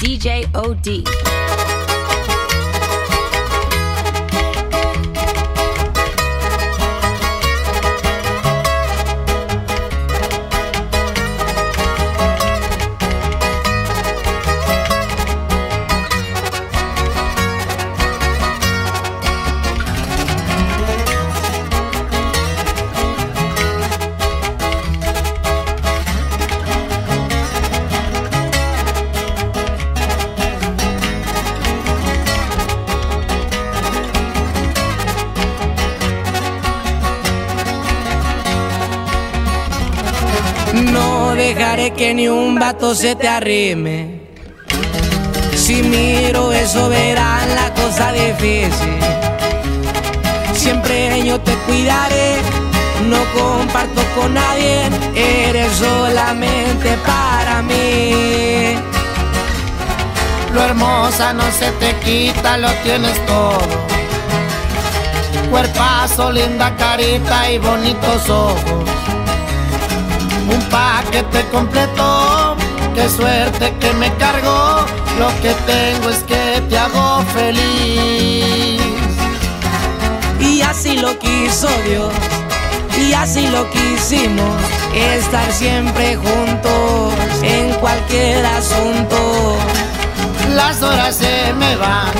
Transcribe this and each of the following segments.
DJ OD. Que ni un vato se te arrime. Si miro eso verán la cosa difícil. Siempre yo te cuidaré, no comparto con nadie, eres solamente para mí. Lo hermosa no se te quita, lo tienes todo. Cuerpazo, linda carita y bonitos ojos. Paquete completo, qué suerte que me cargó. Lo que tengo es que te hago feliz. Y así lo quiso Dios, y así lo quisimos, estar siempre juntos en cualquier asunto. Las horas se me van,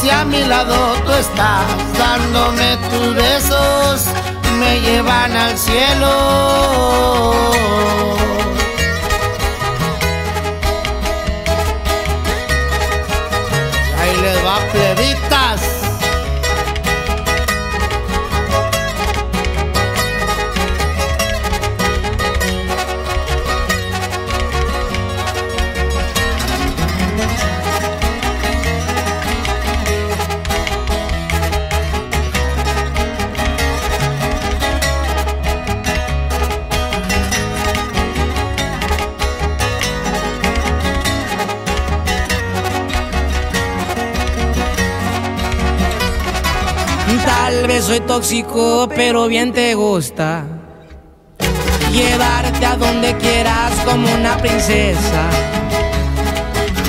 si a mi lado tú estás, dándome tus besos, me llevan al cielo. Ahí les va plebitas. Tóxico, pero bien te gusta. Llevarte a donde quieras como una princesa.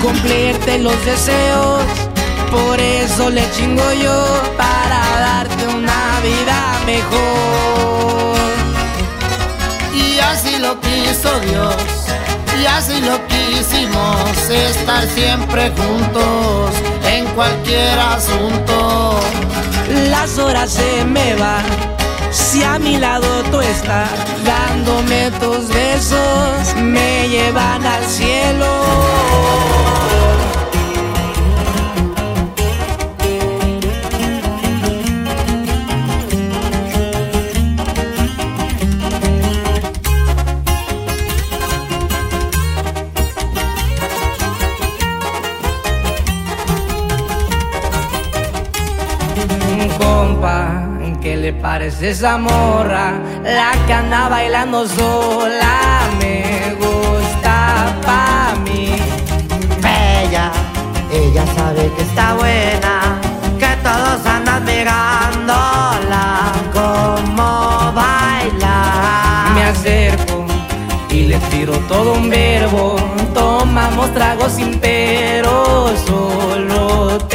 Cumplirte los deseos, por eso le chingo yo para darte una vida mejor. Y así lo quiso Dios, y así lo quisimos, estar siempre juntos en cualquier asunto. Las horas se me van, si a mi lado tú estás, dándome tus besos, me llevan al cielo. Esa morra? La que anda bailando sola me gusta pa' mí. Bella, ella sabe que está buena, que todos andan mirándola como baila. Me acerco y le tiro todo un verbo. Tomamos tragos sin pero, solo tentación.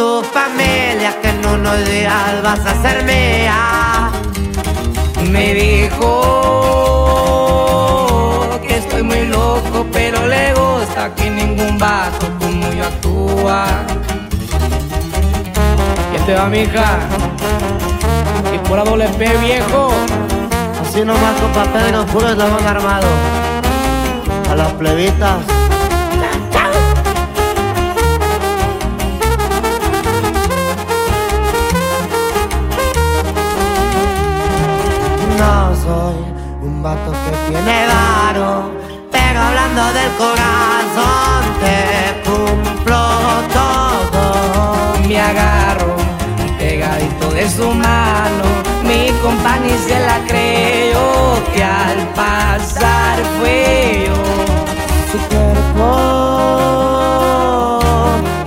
Tu familia, que en unos días vas a ser mía. Me dijo que estoy muy loco, pero le gusta que ningún vato como yo actúa. ¿Quién te va, mija? Y por a doble P, viejo. Así nomás con papel nos puros la van armado. A las plebitas. Tiene varo, pero hablando del corazón te cumplo todo. Me agarro pegadito de su mano. Mi compañía se la creyó que al pasar fue yo. su cuerpo.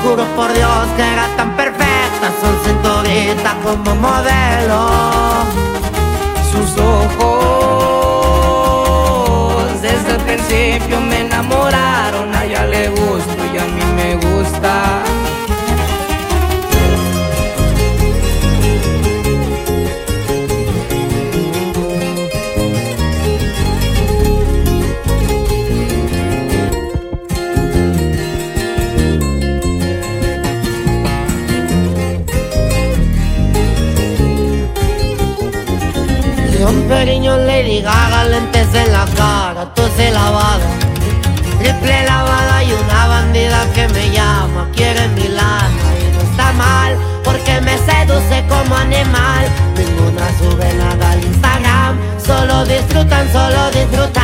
Juro por Dios que era tan perfecta, son cinturita como modelo. Sus ojos principio me enamoraron, a ella le gusto y a mí me gusta. Yo un periño Lady Gaga, lentes en la cara se lavada. Triple lavada y una bandida que me llama, quiere mi lana y no está mal, porque me seduce como animal. Ninguna sube nada al Instagram, solo disfrutan, solo disfrutan.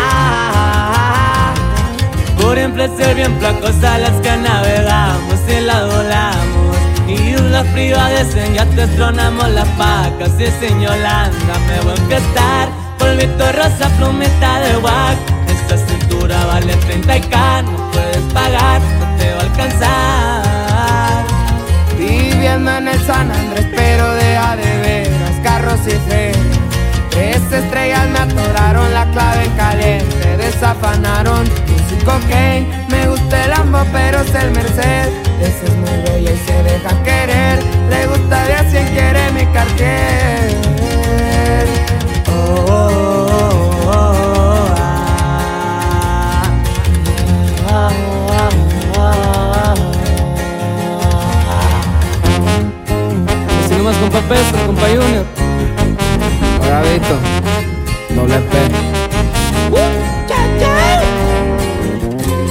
Por ser bien placosa las que navegamos y la volamos. Y las privades en ya te tronamos las pacas y sin me voy a empezar. Polvito rosa, plumeta de guac. Cintura vale 30k, no puedes pagar, no te va a alcanzar. Viviendo en el San Andrés, pero deja de veras, carros y ferias. Tres estrellas me atoraron la clave en caliente, desafanaron cocaine. Me gusta el ambo, pero es el Merced. Ese es muy bella y se deja querer. Le gustaría si quiere mi cartier. Oh, oh, nomás compa Peso, compa Junior. Bravito, doble P.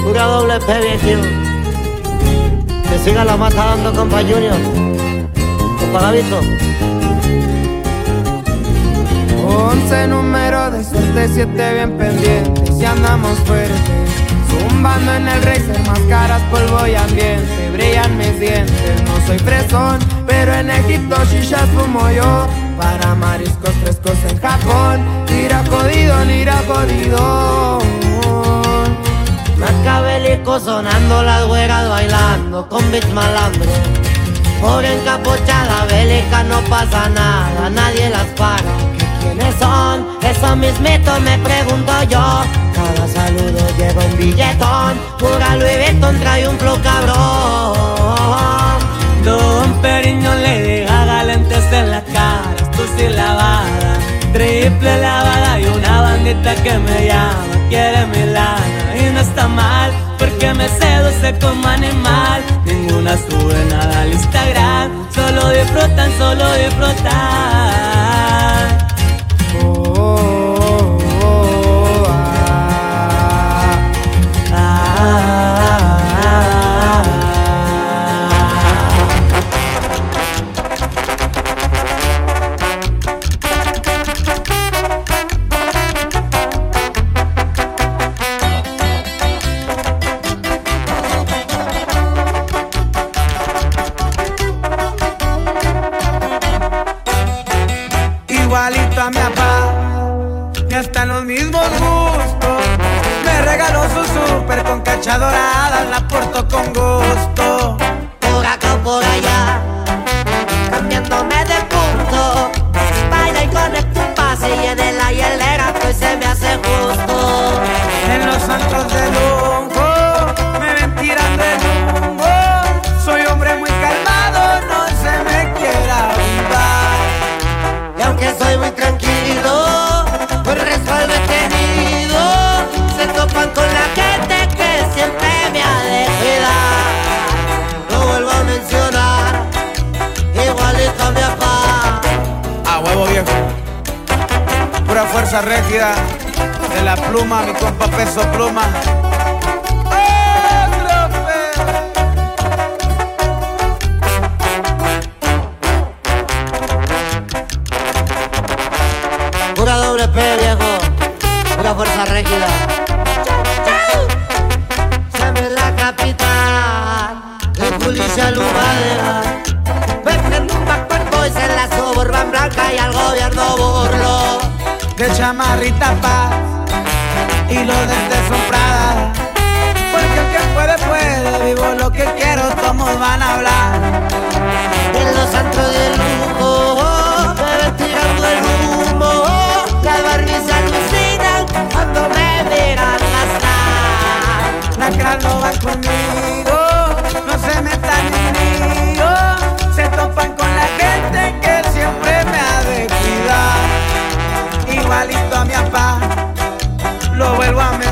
Pura doble P, viejo. Que siga la mata dando, compa Junior. Compa Gavito. Once número de suerte, siete bien pendientes y andamos fuertes. Zumbando en el racer, máscaras, polvo y ambiente. Brillan mis dientes, no soy fresón, pero en Egipto shishas fumo yo. Para mariscos frescos en Japón, Nira jodido, nira jodido. Macabélico sonando las güeras bailando con beats malandro. Por encapuchada bélica no pasa nada, nadie las para. ¿Quiénes son? Eso mismito me pregunto yo. Cada saludo lleva un billetón. Pura Louis Vuitton trae un flow cabrón. Don Periño le deja lentes en la cara, esto sí lavada. Triple lavada y una bandita que me llama, quiere mi lana y no está mal, porque me seduce como animal. Ninguna sube nada al Instagram, solo disfrutan, solo disfrutan. Fuerza rígida de la pluma, mi compa peso pluma. Pura doble P, viejo. Pura fuerza rígida. De chamarrita paz y son Prada. Porque el que puede, puede, vivo lo que quiero, todos van a hablar. En los antros de lujo. Me tirando el humo. Las Barbies alucinan cuando me miran gastar. Las cras no van conmigo, no se metan conmigo. Se topan con la gente que Igualito a mi papá, lo vuelvo a mencionar.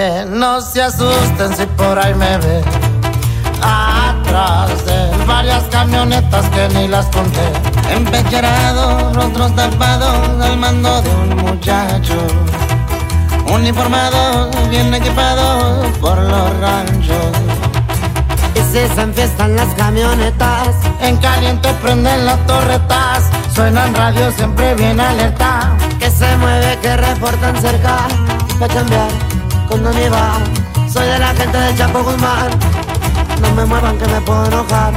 Bien, no se asusten si por ahí me ven. Atrás de varias camionetas que ni las conté. Empecherados, rostros tapados al mando de un muchacho. Uniformados, bien equipados por los ranchos. Y si se enfiestan las camionetas, En caliente prenden las torretas, suenan radio siempre bien alerta. que se mueve, que reportan cerca, pa' cambiar cuando me va. Soy de la gente del Chapo Guzmán, no me muevan que me puedo enojar.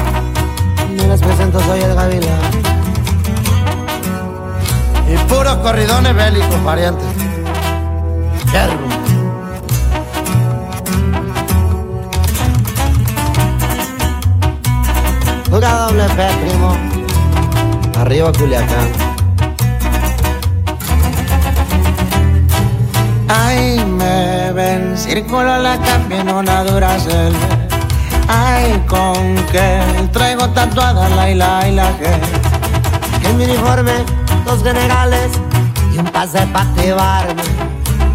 Ni les presento, soy el Gavilán. Y puros corridones bélicos, parientes. Verbo. Pura doble P, primo. Arriba Culiacán. Ay, me ven, círculo la cambia en una duracel. Ay, con que traigo tatuada la y la y la que. En mi uniforme, dos generales y un pase pa' activarme.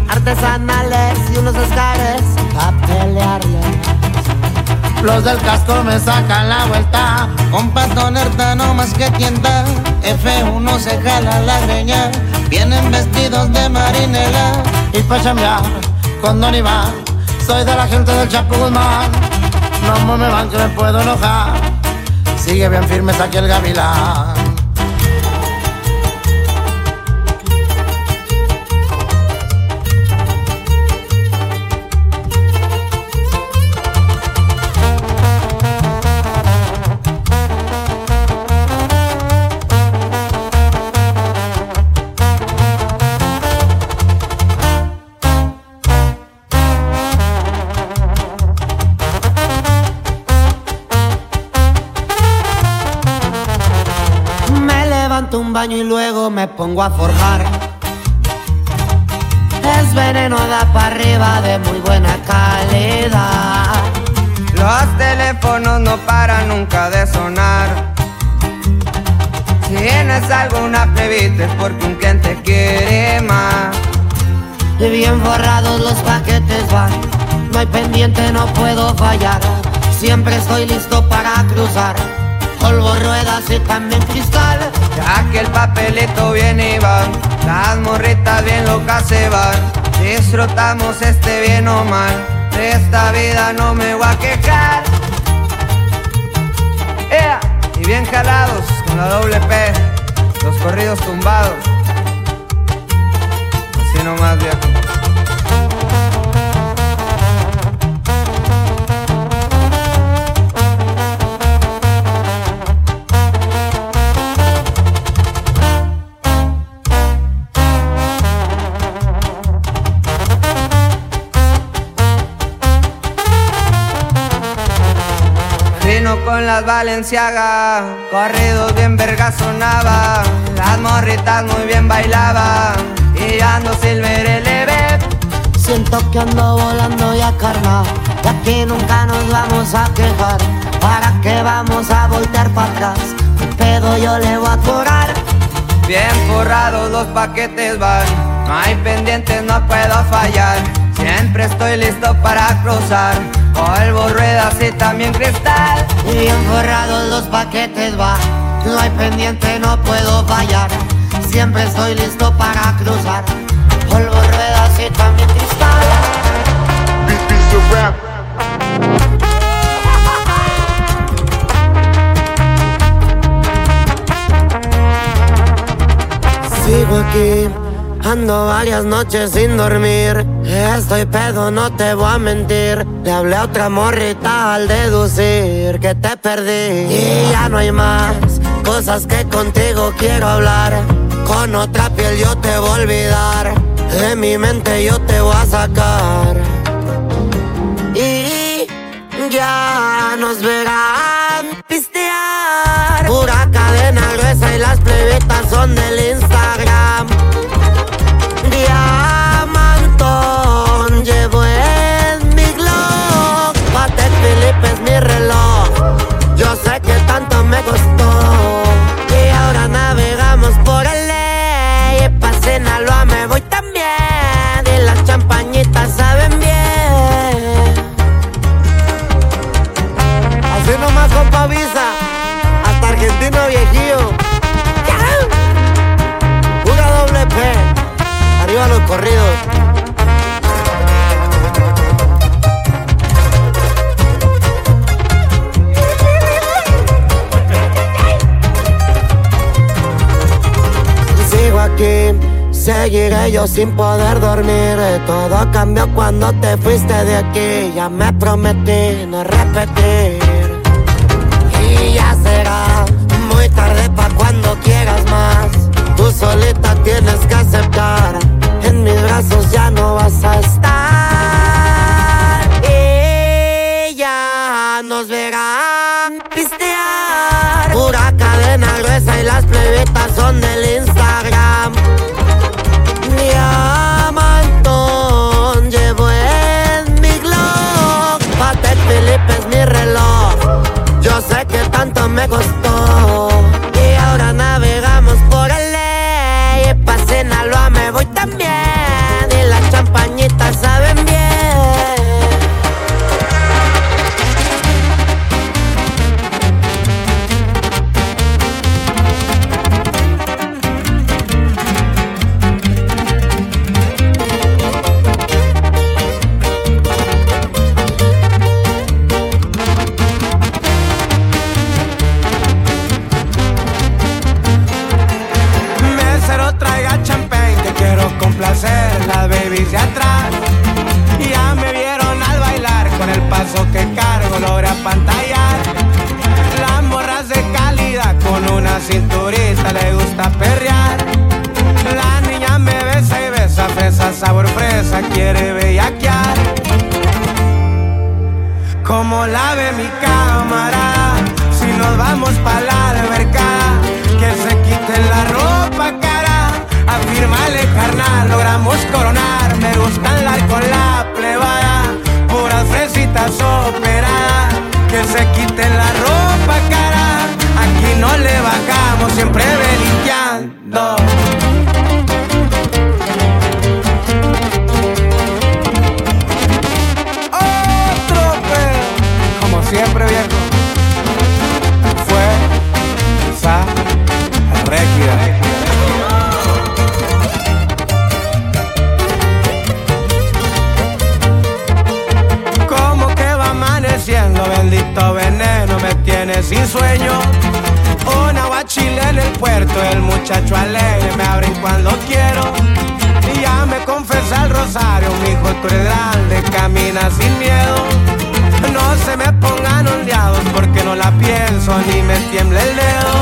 Artesanales y unos escares pa' pelearle. Los del casco me sacan la vuelta. Con pato nerta no más que tienda. F1 se jala la greña. Vienen vestidos de marinela. Y pa' chambear con Don Iván. Soy de la gente del Chapo Guzmán. No me van que me puedo enojar. Sigue bien firmes aquí el gavilán. Y luego me pongo a forjar. Es veneno da para arriba de muy buena calidad. Los teléfonos no paran nunca de sonar. Si tienes alguna plebita es porque un cliente quiere más. Y bien forrados los paquetes van. No hay pendiente, no puedo fallar. Siempre estoy listo para cruzar. Polvo, ruedas y también cristal. Ya que el papelito viene y va, las morritas bien locas se van. Disfrutamos este bien o mal, de esta vida no me voy a quejar. ¡Ea! Y bien jalados con la doble P, los corridos tumbados. Así nomás, viejo. Vino con las Valenciaga, corridos bien verga sonaba, las morritas muy bien bailaba, y ando silver eleve. Siento que ando volando ya carnal. Y aquí nunca nos vamos a quejar. ¿Para qué vamos a voltear para atrás? ¿Qué pedo yo le voy a curar? Bien forrados los paquetes van, no hay pendientes, no puedo fallar. Siempre estoy listo para cruzar, polvo, ruedas y también cristal. Y bien forrados los paquetes va. No hay pendiente, no puedo fallar. Siempre estoy listo para cruzar. Polvo, ruedas y también cristal. Sigo aquí, ando varias noches sin dormir. Estoy pedo, no te voy a mentir. Le hablé a otra morrita al deducir que te perdí. Y ya no hay más cosas que contigo quiero hablar. Con otra piel yo te voy a olvidar. De mi mente yo te voy a sacar. Y ya nos verán pistear. Pura cadena gruesa y las plebitas son del Instagram. sin poder dormir. Eh, todo cambió cuando te fuiste de aquí. Ya me prometí no repetir. Y ya será muy tarde para cuando quieras más. Tú solita tienes que aceptar. En mis brazos ya no vas a estar. pantalla. sé sin sueño. Una guachila en el puerto, el muchacho alegre me abren cuando quiero. Y ya me confesa el rosario, mijo, tú eres grande, camina sin miedo. No se me pongan ondeados porque no la pienso ni me tiembla el dedo.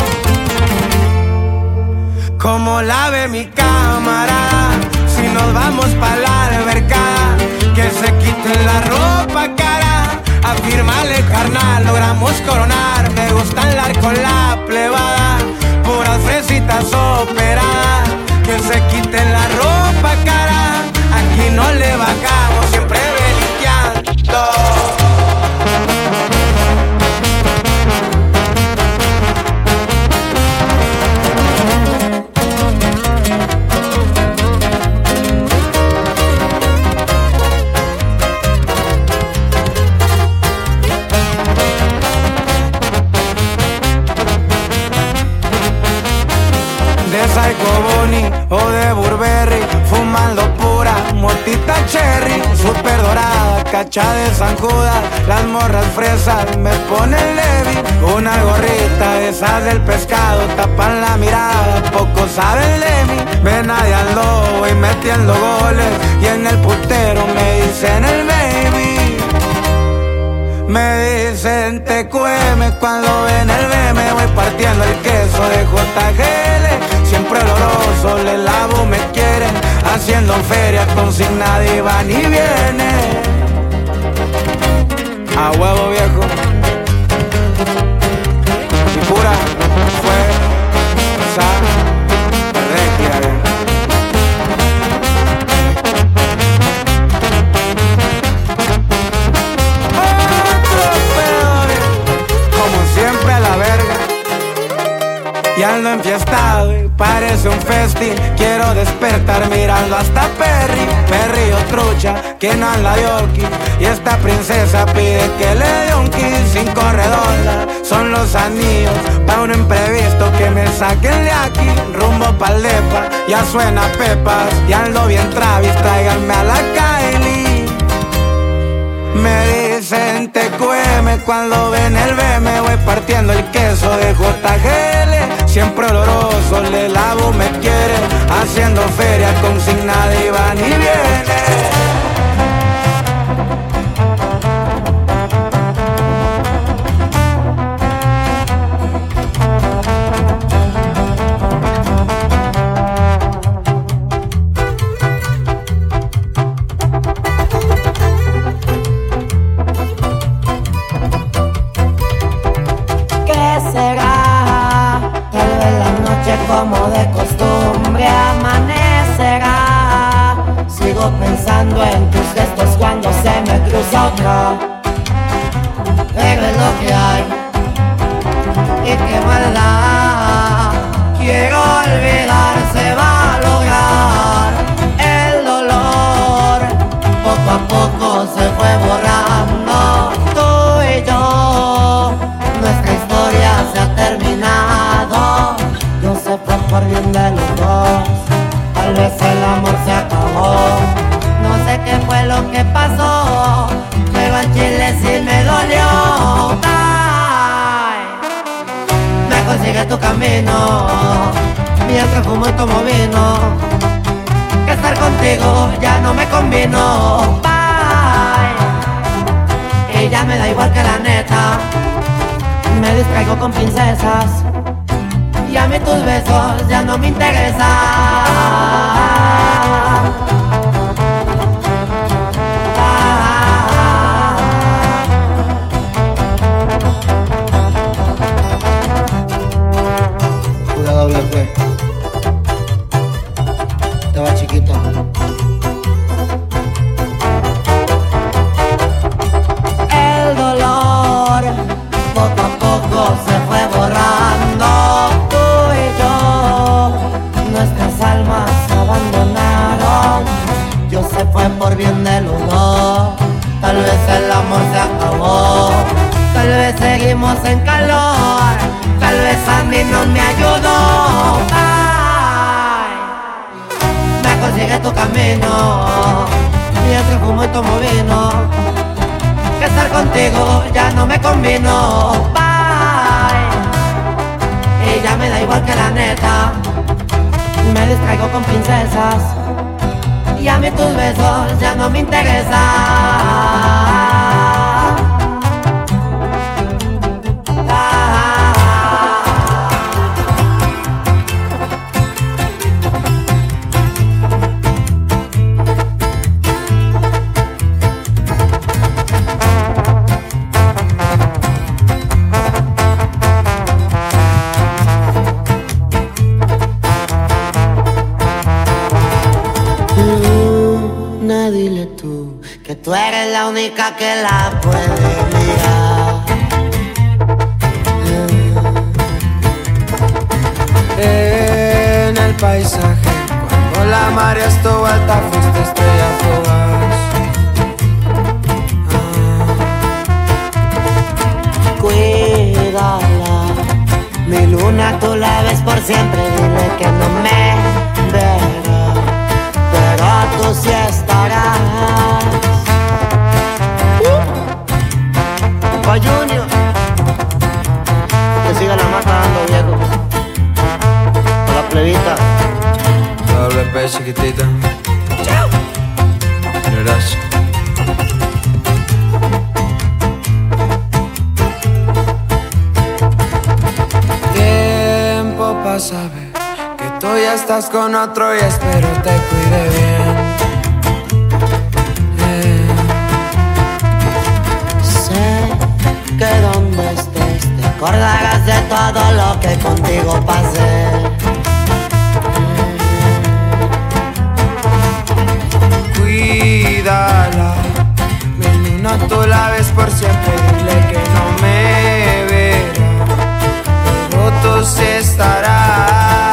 Como la ve mi cámara, si nos vamos para la alberca, que se quite la ropa. Afirmale carnal, logramos coronar. Me gusta andar con la plebada, puras fresitas operadas. Que se quiten la ropa cara, aquí no le bajamos, siempre belinqueando. estar mirando hasta Perry, Perry o trucha, quien la Yorkie. Y esta princesa pide que le dé un kiss sin corredor. Son los anillos pa' un imprevisto que me saquen de aquí. Rumbo pa'l depa, ya suena pepas. Y ando bien Travis, tráiganme a la Kylie. Me dicen te cueme cuando ven el B, me voy partiendo el queso de JGL siempre oloroso, le lavo, me quiere, haciendo feria con sin nadie va ni viene. mientras fumo y tomo vino. Que estar contigo ya no me convino. Bye. Ella me da igual que la neta. Me distraigo con princesas. Y a mí tus besos ya no me interesan. en calor, tal vez a mí no me ayudó. Ay, me consigue tu camino, y entre fumo y tomo vino, que estar contigo ya no me convino. Bye, y ya me da igual que la neta, me distraigo con princesas, y a mí tus besos ya no me interesan. única que la puede mirar. En el paisaje, cuando la marea estuvo alta, fuiste estrella fugaz. Ah. Cuídala, mi luna tú la ves por siempre, dile que no me verás, pero tú sí estarás. Pa' Junior. Que siga la mata dando viejo. A la plebita. WP chiquitita. Chao. Gracias. Tiempo para saber que tú ya estás con otro y espero te cuide bien. que donde estés te acordarás de todo lo que contigo pasé. Cuídala, mi tú la ves por siempre, dile que no me verá, pero tú sí estarás.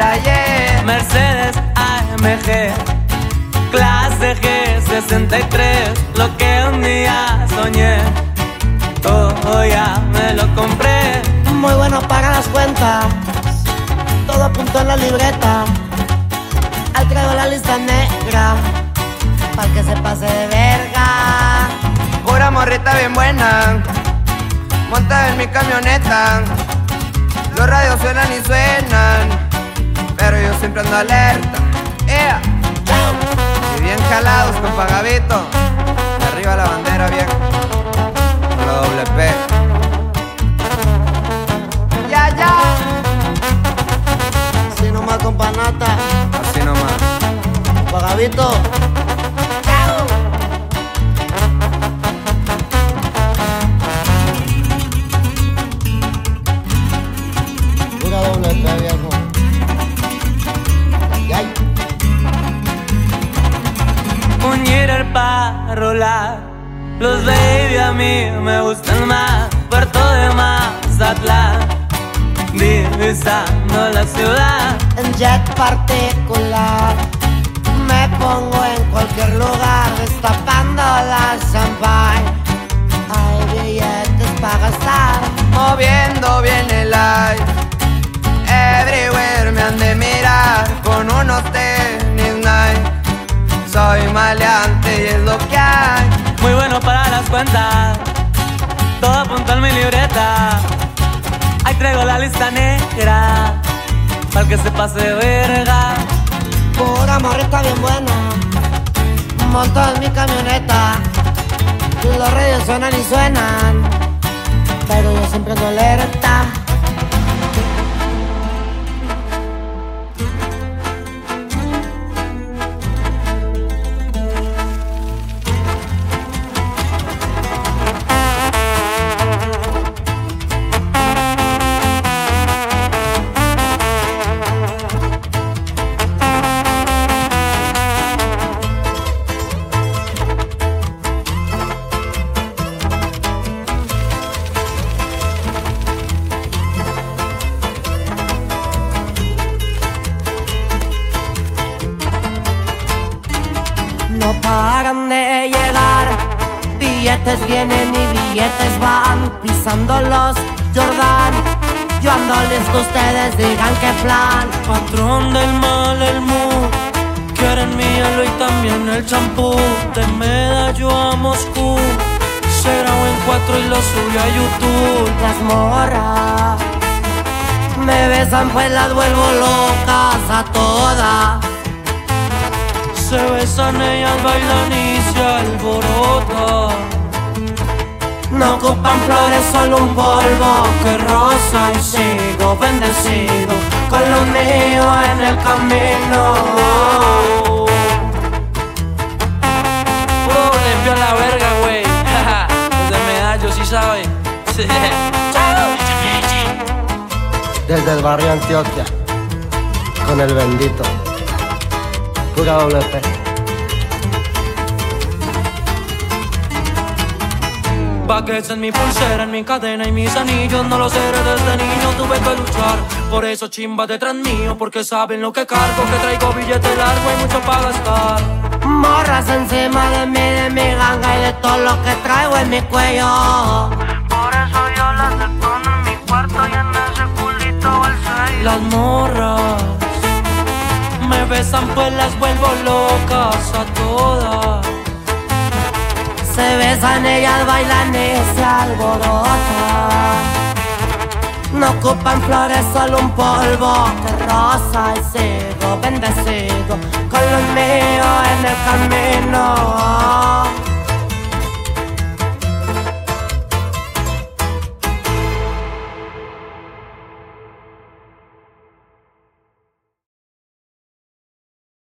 Ayer. Mercedes AMG, clase G63, lo que un día soñé. Oh, ya me lo compré. Muy bueno para las cuentas, todo apuntó en la libreta. Al traigo la lista negra, para que se pase de verga. Pura morrita bien buena, monta en mi camioneta. Los radios suenan y suenan, pero yo siempre ando alerta. ¡Ea! Y bien jalados con pagabito. Arriba la bandera vieja. Cuentas. Todo apunta en mi libreta. Ahí traigo la lista negra. Para que se pase de verga. Pura morrita bien buena. Monto en mi camioneta. Los radios suenan y suenan. Pero yo siempre ando alerta. Billetes vienen y billetes van. Pisando los Jordan. Yo ando listo, ustedes digan qué plan. Patrón del mal, el mu. Quieren mi hielo y también el champú. De medallo a Moscú. Será en cuatro y lo sube a YouTube. Las morras me besan, pues las vuelvo locas a todas. Se besan ellas, bailan y se alborotan. No ocupan flores, solo un polvo que rosa y sigo bendecido con lo mío en el camino. Puro limpio a la verga, güey. Los de medallo, sí saben. Desde el barrio Antioquia, con el bendito. Pura doble Paquets en mi pulsera, en mi cadena y mis anillos No lo sé, desde niño tuve que luchar Por eso chimba detrás mío Porque saben lo que cargo Que traigo billete largo y mucho para gastar Morras encima de mí, de mi ganga y de todo lo que traigo en mi cuello. Por eso yo las decono en mi cuarto y en ese culito al seis. Las morras Me besan pues las vuelvo locas a todas Se besan, ellas bailan y se alborotan. No ocupan flores, solo un polvo que rosa y sigo bendecido con lo mío en el camino.